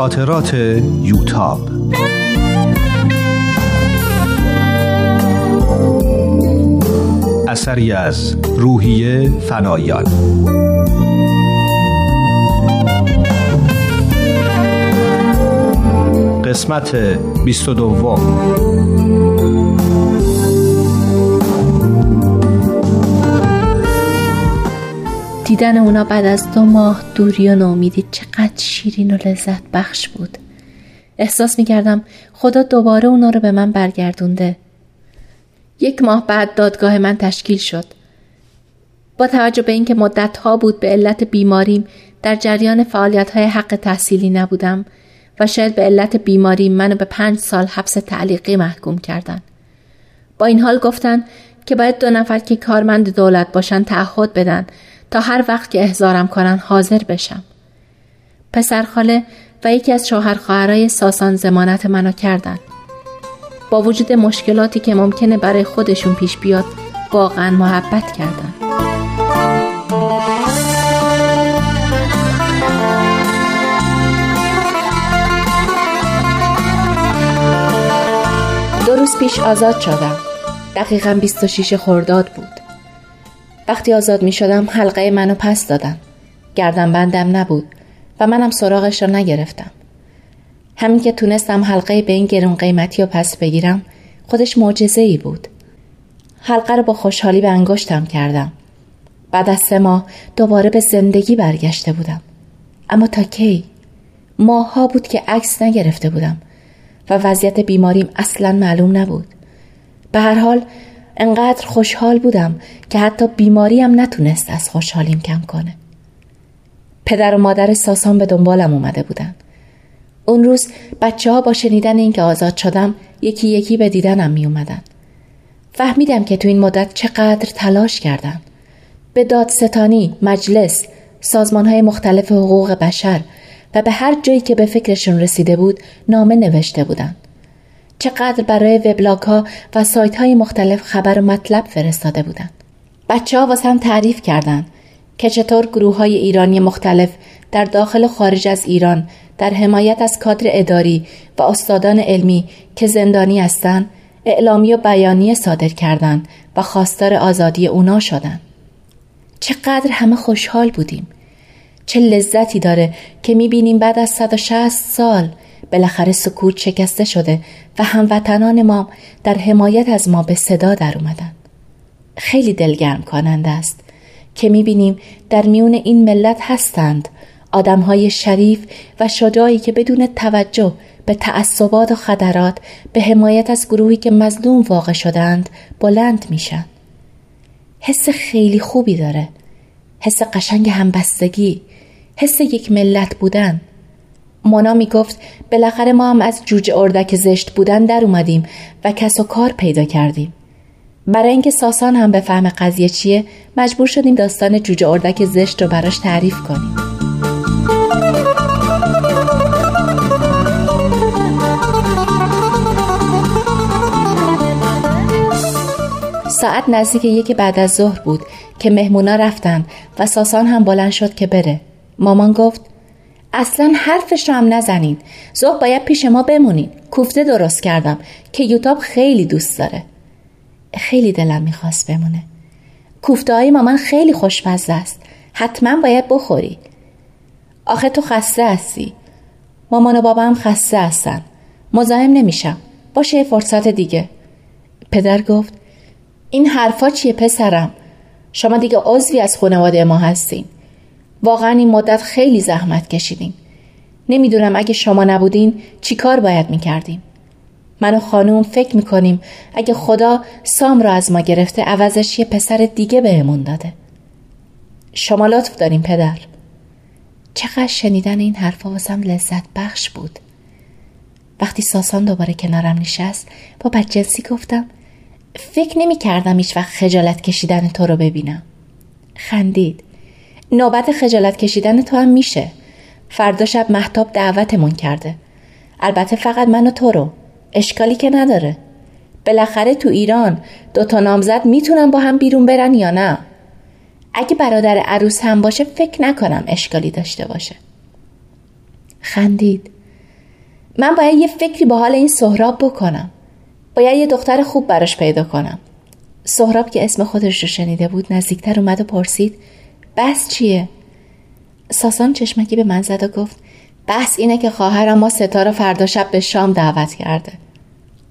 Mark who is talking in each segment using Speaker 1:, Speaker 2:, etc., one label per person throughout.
Speaker 1: خاطرات یوتاب. اثری از روحیه فنایان. قسمت 22
Speaker 2: دیدن اونا بعد از دو ماه دوری و نامیدی چقدر شیرین و لذت بخش بود. احساس می‌کردم خدا دوباره اونا رو به من برگردونده. یک ماه بعد دادگاه من تشکیل شد. با توجه به اینکه مدت ها بود به علت بیماریم در جریان فعالیت های حق تحصیلی نبودم و شاید به علت بیماری منو به پنج سال حبس تعلیقی محکوم کردن. با این حال گفتن که باید دو نفر که کارمند دولت باشن تعهد بدن تا هر وقت که احضارم کنن حاضر بشم. پسرخاله و یکی از شوهر خواهرای ساسان زمانت منو کردن. با وجود مشکلاتی که ممکنه برای خودشون پیش بیاد واقعا محبت کردن. دو روز پیش آزاد شدم. دقیقا 26 خورداد بود. وقتی آزاد می شدم حلقه منو پس دادم. گردن بندم نبود و منم سراغش را نگرفتم. همین که تونستم حلقه به این گرون قیمتی رو پس بگیرم خودش معجزه ای بود. حلقه رو با خوشحالی به انگشتم کردم. بعد از سه ماه دوباره به زندگی برگشته بودم. اما تا کی؟ ماها بود که عکس نگرفته بودم و وضعیت بیماریم اصلا معلوم نبود. به هر حال انقدر خوشحال بودم که حتی بیماریم نتونست از خوشحالیم کم کنه. پدر و مادر ساسان به دنبالم اومده بودن. اون روز بچه ها با شنیدن اینکه آزاد شدم یکی یکی به دیدنم می اومدن. فهمیدم که تو این مدت چقدر تلاش کردن. به دادستانی، مجلس، سازمان های مختلف حقوق بشر و به هر جایی که به فکرشون رسیده بود نامه نوشته بودن. چقدر برای وبلاگ ها و سایت های مختلف خبر و مطلب فرستاده بودند. بچه ها هم تعریف کردند که چطور گروه های ایرانی مختلف در داخل و خارج از ایران در حمایت از کادر اداری و استادان علمی که زندانی هستند اعلامی و بیانیه صادر کردند و خواستار آزادی اونا شدند. چقدر همه خوشحال بودیم. چه لذتی داره که می‌بینیم بعد از 160 سال بالاخره سکوت شکسته شده و هموطنان ما در حمایت از ما به صدا در اومدن. خیلی دلگرم کننده است که می‌بینیم در میون این ملت هستند آدمهای شریف و شجاعی که بدون توجه به تعصبات و خدرات به حمایت از گروهی که مظلوم واقع شدند بلند میشن. حس خیلی خوبی داره. حس قشنگ همبستگی. حس یک ملت بودن. مونا می گفت بالاخره ما هم از جوجه اردک زشت بودن در اومدیم و کس و کار پیدا کردیم. برای اینکه ساسان هم به فهم قضیه چیه مجبور شدیم داستان جوجه اردک زشت رو براش تعریف کنیم. ساعت نزدیک یکی بعد از ظهر بود که مهمونا رفتن و ساسان هم بلند شد که بره. مامان گفت اصلا حرفش رو هم نزنین زهر باید پیش ما بمونین کوفته درست کردم که یوتاب خیلی دوست داره. خیلی دلم می‌خواست بمونه. کوفته های مامان خیلی خوشمزه است. حتما باید بخوری. آخه تو خسته هستی. مامان و بابا هم خسته هستن. مزاحم نمیشم. باشه فرصت دیگه. پدر گفت این حرفا چیه پسرم؟ شما دیگه عضوی از خانواده ما هستین. واقعا این مدت خیلی زحمت کشیدیم. نمی‌دونم اگه شما نبودین چی کار باید می‌کردیم. من و خانوم فکر می‌کنیم اگه خدا سام را از ما گرفته عوضش یه پسر دیگه بهمون داده. شما لطف داریم پدر. چقدر شنیدن این حرفا واسم لذت بخش بود. وقتی ساسان دوباره کنارم نشست با بدجنسی گفتم فکر نمی کردم وقت خجالت کشیدن تو رو ببینم. خندید. نوبت خجالت کشیدن تو هم میشه. فردا شب محتاب دعوتمون کرده. البته فقط من و تو رو. اشکالی که نداره. بالاخره تو ایران دوتا نامزد می‌تونن با هم بیرون برن یا نه؟ اگه برادر عروس هم باشه فکر نکنم اشکالی داشته باشه. خندید. من باید یه فکری با حال این سهراب بکنم. باید یه دختر خوب براش پیدا کنم. سهراب که اسم خودش رو شنیده بود نزدیکتر اومد و پرسید بس چیه؟ ساسان چشمکی به من زد و گفت بحث اینه که خواهرم ما ستاره فردا شب به شام دعوت کرده.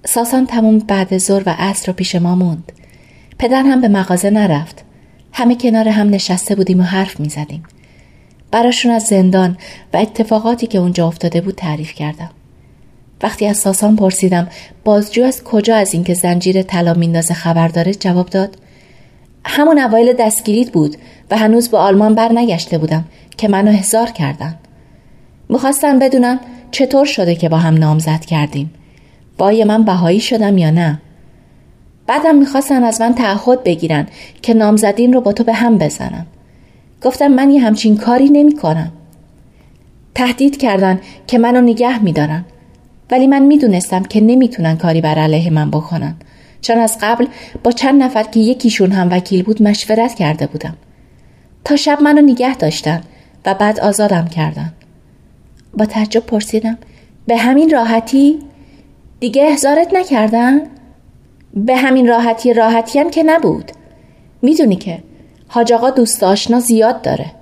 Speaker 2: ساسان تموم بعد ظهر و عصر رو پیش ما موند. پدر هم به مغازه نرفت. همه کنار هم نشسته بودیم و حرف می زدیم. براشون از زندان و اتفاقاتی که اونجا افتاده بود تعریف کردم. وقتی از ساسان پرسیدم بازجو از کجا از اینکه زنجیر طلا میندازه خبر داره؟ جواب داد همون اوایل دستگیریت بود و هنوز به آلمان بر نگشته بودم که منو احضار کردن. می‌خواستن بدونم چطور شده که با هم نامزد کردیم. بای من بهایی شدم یا نه؟ بعدم می‌خواستن از من تعهد بگیرن که نامزدین رو با تو به هم بزنم گفتم من یه همچین کاری نمی کنم. تهدید کردن که منو نگه میدارن. ولی من می‌دونستم که نمی‌تونن کاری بر علیه من بکنن. چون از قبل با چند نفر که یکیشون هم وکیل بود مشورت کرده بودم. تا شب منو نگه داشتن و بعد آزادم کردن. با تعجب پرسیدم به همین راحتی؟ دیگه احضارت نکردن؟ به همین راحتی راحتی هم که نبود. می‌دونی که حاج آقا دوست آشنا زیاد داره.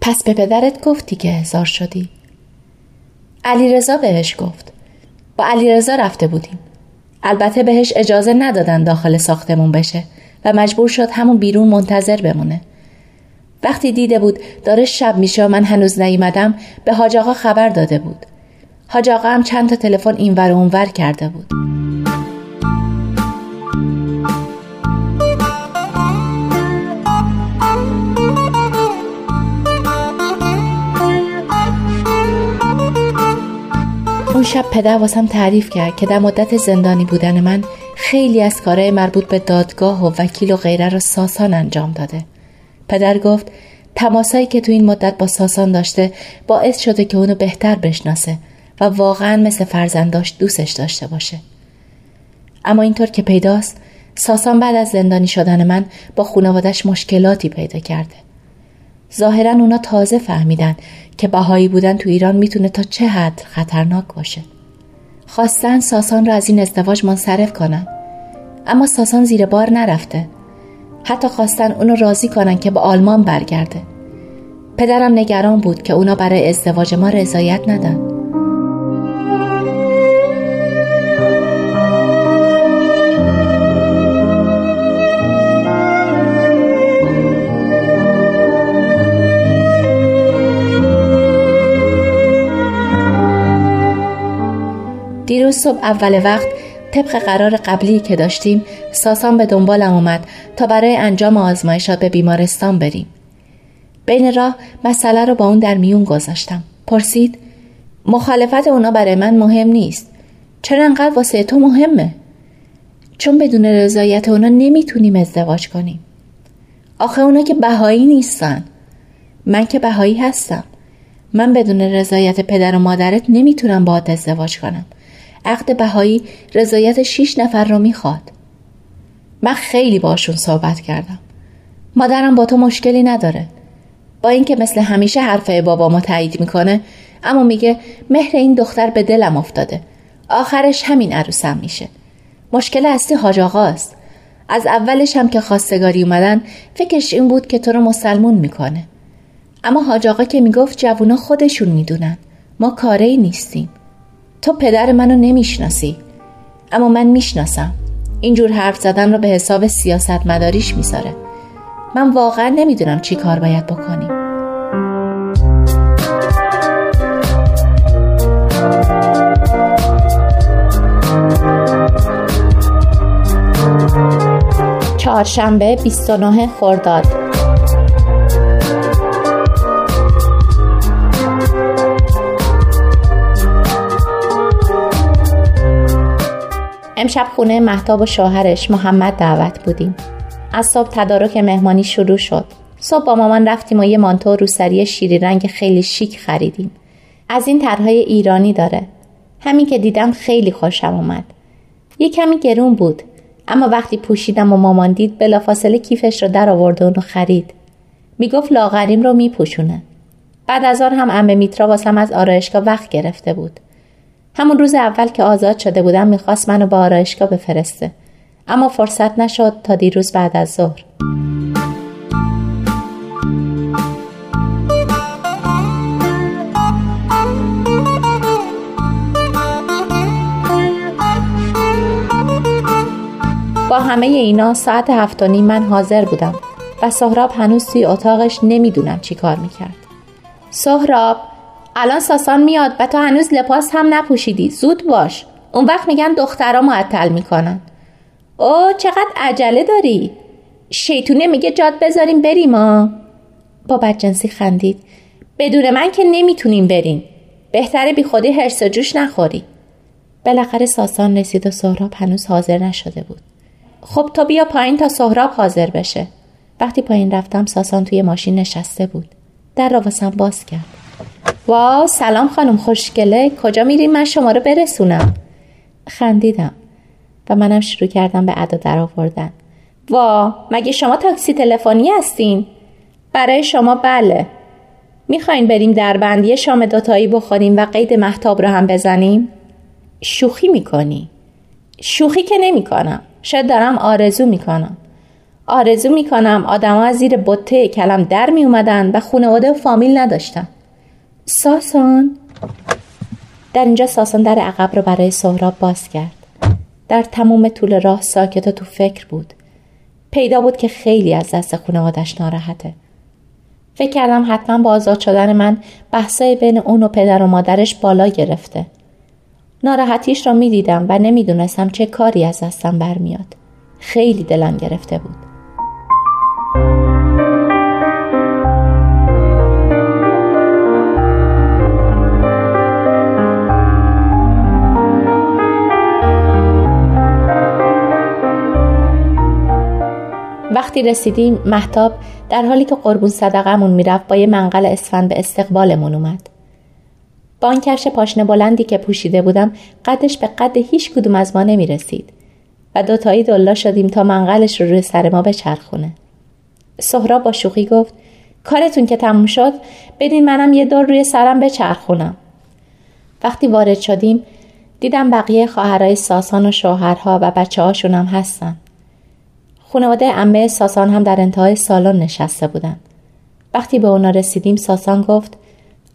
Speaker 2: پس به پدرت گفتی که احضار شدی. علیرضا بهش گفت. با علیرضا رفته بودیم. البته بهش اجازه ندادن داخل ساختمون بشه و مجبور شد همون بیرون منتظر بمونه. وقتی دیده بود داره شب میشه و من هنوز نیومدم به حاج آقا خبر داده بود. حاج آقا هم چند تا تلفن اینور و اونور کرده بود. اون شب پدر واسم تعریف کرد که در مدت زندانی بودن من خیلی از کارهای مربوط به دادگاه و وکیل و غیره را ساسان انجام داده. پدر گفت تماسایی که تو این مدت با ساسان داشته باعث شده که اونو بهتر بشناسه و واقعا مثل فرزنداش دوستش داشته باشه. اما اینطور که پیداست ساسان بعد از زندانی شدن من با خانوادش مشکلاتی پیدا کرده. ظاهرا اونا تازه فهمیدن که بهایی بودن تو ایران می‌تونه تا چه حد خطرناک باشه. خواستن ساسان را از این ازدواج منصرف کنن. اما ساسان زیر بار نرفته. حتی خواستن اونو راضی کنن که به آلمان برگرده. پدرم نگران بود که اونا برای ازدواج ما رضایت ندن. دیروز صبح اول وقت طبق قرار قبلی که داشتیم ساسان به دنبالم اومد تا برای انجام آزمایشات به بیمارستان بریم. بین راه مسئله رو با اون در میون گذاشتم. پرسید مخالفت اونا برای من مهم نیست. چرا انقدر واسه تو مهمه؟ چون بدون رضایت اونا نمی‌تونیم ازدواج کنیم. آخه اونا که بهایی نیستن. من که بهایی هستم. من بدون رضایت پدر و مادرت نمی‌تونم باهات ازدواج کنم. عقد بهایی رضایت شیش نفر را می‌خواد. من خیلی باشون صحبت کردم. مادرم با تو مشکلی نداره. با اینکه مثل همیشه حرفه بابا ما تایید می‌کنه اما میگه مهر این دختر به دلم افتاده. آخرش همین عروسم میشه. مشکل اصلی حاج آقاست. از اولش هم که خواستگاری اومدن فکرش این بود که تو رو مسلمون می‌کنه. اما حاج آقا که می‌گفت جوونا خودشون می‌دونن. ما کاری نیستیم. تو پدر منو نمی‌شناسی. اما من می‌شناسم. اینجور حرف زدن رو به حساب سیاست مداریش می‌ذاره. من واقعا نمی‌دونم چی کار باید بکنیم. چهارشنبه 29 خرداد. امشب خونه محتاب و شوهرش محمد دعوت بودیم. از صبح تدارک مهمانی شروع شد. صبح با مامان رفتیم و یه مانتو روسری شیری رنگ خیلی شیک خریدیم. از این طرحهای ایرانی داره. همین که دیدم خیلی خوشم اومد. یه کمی گرون بود اما وقتی پوشیدم و مامان دید بلافاصله کیفش رو در آورد و خرید. می‌گفت لاغریم رو میپوشونه. بعد از آن هم امه میترا واسم از آرایشگاه وقت گرفته بود. همون روز اول که آزاد شده بودم می‌خواست منو به آرایشگاه بفرسته. اما فرصت نشد تا دیروز بعد از ظهر. با همه اینا ساعت هفت نیم من حاضر بودم و سهراب هنوز توی اتاقش نمی‌دونم چی کار می‌کرد. سهراب الان ساسان میاد و تو هنوز لباس هم نپوشیدی. زود باش. اون وقت میگن دخترها معطل می‌کنن. او چقدر عجله داری. شیطونه میگه جاد بذاریم بریم ها با بدجنسی خندید. بدون من که نمی‌تونیم بریم. بهتره بی خودی هرس جوش نخوری. بالاخره ساسان رسید و سهراب هنوز حاضر نشده بود. خب تو بیا پایین تا سهراب حاضر بشه. وقتی پایین رفتم ساسان توی ماشین نشسته بود. در را واسم باز کرد. وا سلام خانم خوشگله. کجا میرین من شما رو برسونم. خندیدم و منم شروع کردم به ادا در آوردن. وا مگه شما تاکسی تلفنی هستین؟ برای شما بله. می‌خواین بریم در بندی شام دوتایی بخوریم و قید محتاب رو هم بزنیم؟ شوخی می‌کنی. شوخی که نمی‌کنم. شاید دارم آرزو می‌کنم. آرزو می‌کنم آدما از زیر بطه کلم در می اومدن و خانواده و فامیل نداشتن. ساسان. در اینجا ساسان در عقب رو برای سهراب باز کرد. در تمام طول راه ساکت و تو فکر بود. پیدا بود که خیلی از دست خانوادش ناراحته. فکر کردم حتما با آزاد شدن من بحثای بین اون و پدر و مادرش بالا گرفته. ناراحتیش را می‌دیدم و نمی‌دونستم چه کاری از دستم برمیاد. خیلی دلم گرفته بود. وقتی رسیدیم محتاب در حالی که قربون صدقمون می‌رفت با یه منقل اسفند به استقبالمون اومد با آن کفش پاشنه بلندی که پوشیده بودم قدش به قد هیچ کدوم از ما نمی رسید و دوتایی دلا شدیم تا منقلش رو روی سر ما بچرخونه. سهراب با شوخی گفت کارتون که تموم شد بدین منم یه دور روی سرم بچرخونم. وقتی وارد شدیم دیدم بقیه خواهرای ساسان و شوهرها و بچه هستن. خانواده امه ساسان هم در انتهای سالن نشسته بودن. وقتی به اونا رسیدیم ساسان گفت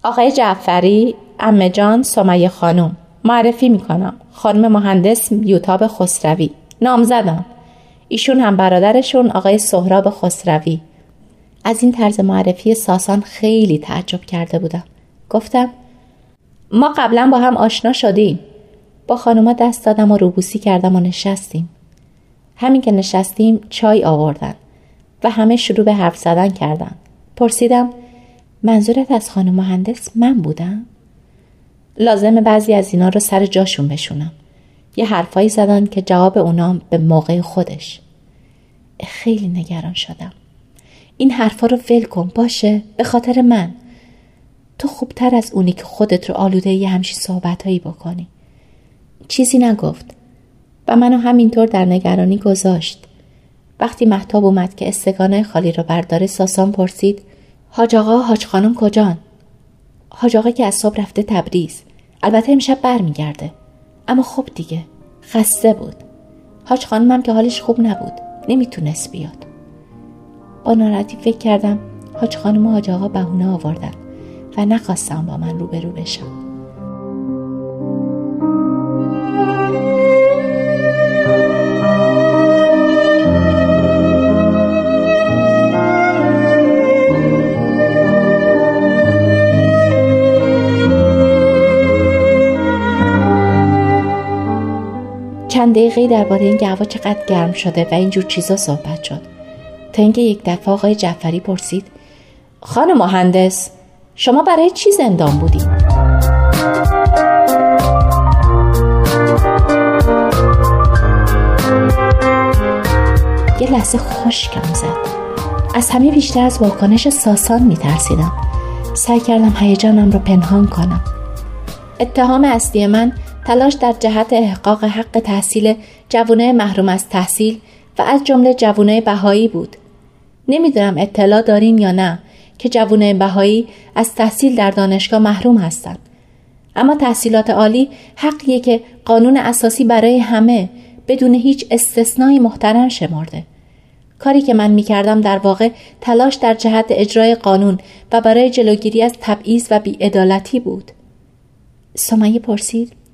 Speaker 2: آقای جعفری امه جان سمیه خانم معرفی می‌کنم. خانم مهندس یوتاب خسروی. نام زدم. ایشون هم برادرشون آقای سهراب خسروی. از این طرز معرفی ساسان خیلی تعجب کرده بودم. گفتم ما قبلا با هم آشنا شدیم. با خانوما دست دادم و روبوسی کردم و نشستیم. همین که نشستیم چای آوردن و همه شروع به حرف زدن کردن. پرسیدم منظورت از خانم مهندس من بودم؟ لازم بعضی از اینا رو سر جاشون بشونم. یه حرفایی زدن که جواب اونام به موقع خودش. خیلی نگران شدم. این حرفا رو ول کن باشه به خاطر من. تو خوبتر از اونی که خودت رو آلوده یه همچین صحبتهایی بکنی. چیزی نگفت. و منو همینطور در نگرانی گذاشت. وقتی محتاب اومد که استگانه خالی رو برداره ساسان پرسید حاج آقا حاج خانم کجان؟ حاج آقا که از صبح رفته تبریز. البته امشب برمیگرده. اما خب دیگه خسته بود. حاج خانمم که حالش خوب نبود نمی‌تونست بیاد. با ناراحتی فکر کردم حاج خانم و حاج آقا بهونه آوردن و نخواستم با من روبرو بشم چند دقیقه درباره این هوا چقدر گرم شده و اینجور چیزا صحبت شد. تا اینکه یک دفعه آقای جعفری پرسید خانم مهندس شما برای چی زندان بودی؟ یه لحظه خشکم زد. از همه بیشتر از واکنش ساسان میترسیدم. سعی کردم هیجانم رو پنهان کنم. اتهام اصلی من تلاش در جهت احقاق حق تحصیل جوانه محروم از تحصیل و از جمله جوانه بهایی بود. نمی‌دونم اطلاع دارین یا نه که جوانه بهایی از تحصیل در دانشگاه محروم هستند. اما تحصیلات عالی حقیه که قانون اساسی برای همه بدون هیچ استثنایی محترم شمرده کاری که من می‌کردم در واقع تلاش در جهت اجرای قانون و برای جلوگیری از تبعیض و بیعدالتی بود سمیه پرسید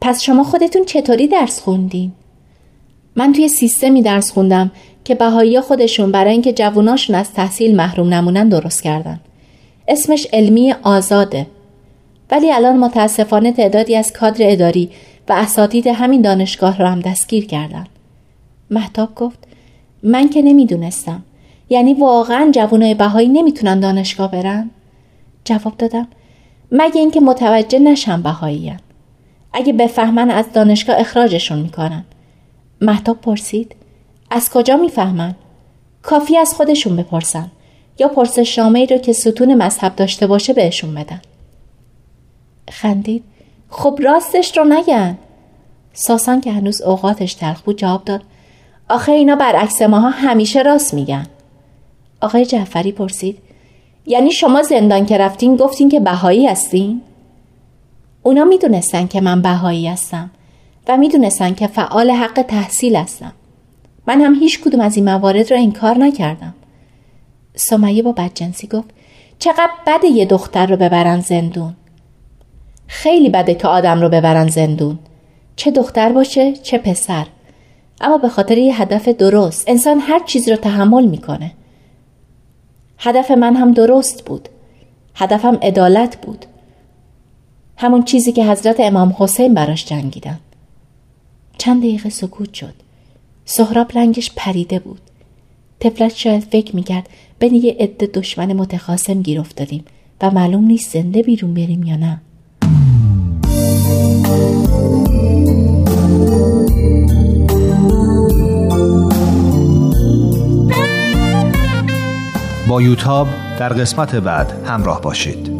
Speaker 2: پس شما خودتون چطوری درس خوندین؟ من توی سیستمی درس خوندم که بهایی خودشون برای اینکه جووناشون از تحصیل محروم نمونن درست کردن. اسمش علمی آزاده. ولی الان متاسفانه تعدادی از کادر اداری و اساتید همین دانشگاه را هم دستگیر کردن. محتاب گفت من که نمی‌دونستم. یعنی واقعا جوانای بهایی نمی‌تونن دانشگاه برن؟ جواب دادم مگه اینکه متوجه نشن بهاییان. اگه بفهمن از دانشگاه اخراجشون می‌کنن. محتاب پرسید از کجا می‌فهمن؟ کافی از خودشون بپرسن یا پرسش شامه رو که ستون مذهب داشته باشه بهشون بدن. خندید خب راستش رو نگن. ساسان که هنوز اوقاتش تلخ بود جواب داد آخه اینا برعکس ماها همیشه راست میگن. آقای جعفری پرسید یعنی شما زندان که رفتین گفتین که بهایی هستین؟ اونا می‌دونستن که من بهایی هستم و می‌دونستن که فعال حق تحصیل هستم. من هم هیچ کدوم از این موارد را انکار نکردم. سمیه با بدجنسی گفت چقدر بده یه دختر رو ببرن زندون. خیلی بده که آدم رو ببرن زندون. چه دختر باشه چه پسر. اما به خاطر یه هدف درست انسان هر چیز رو تحمل می‌کنه. هدف من هم درست بود. هدفم عدالت بود. همون چیزی که حضرت امام حسین براش جنگیدن. چند دقیقه سکوت شد. سهراب لنگش پریده بود. تفلت شاید فکر می‌کرد بین یه عده دشمن متخاسم گیر افتادیم و معلوم نیست زنده بیرون بریم یا نه.
Speaker 1: با یوتاب در قسمت بعد همراه باشید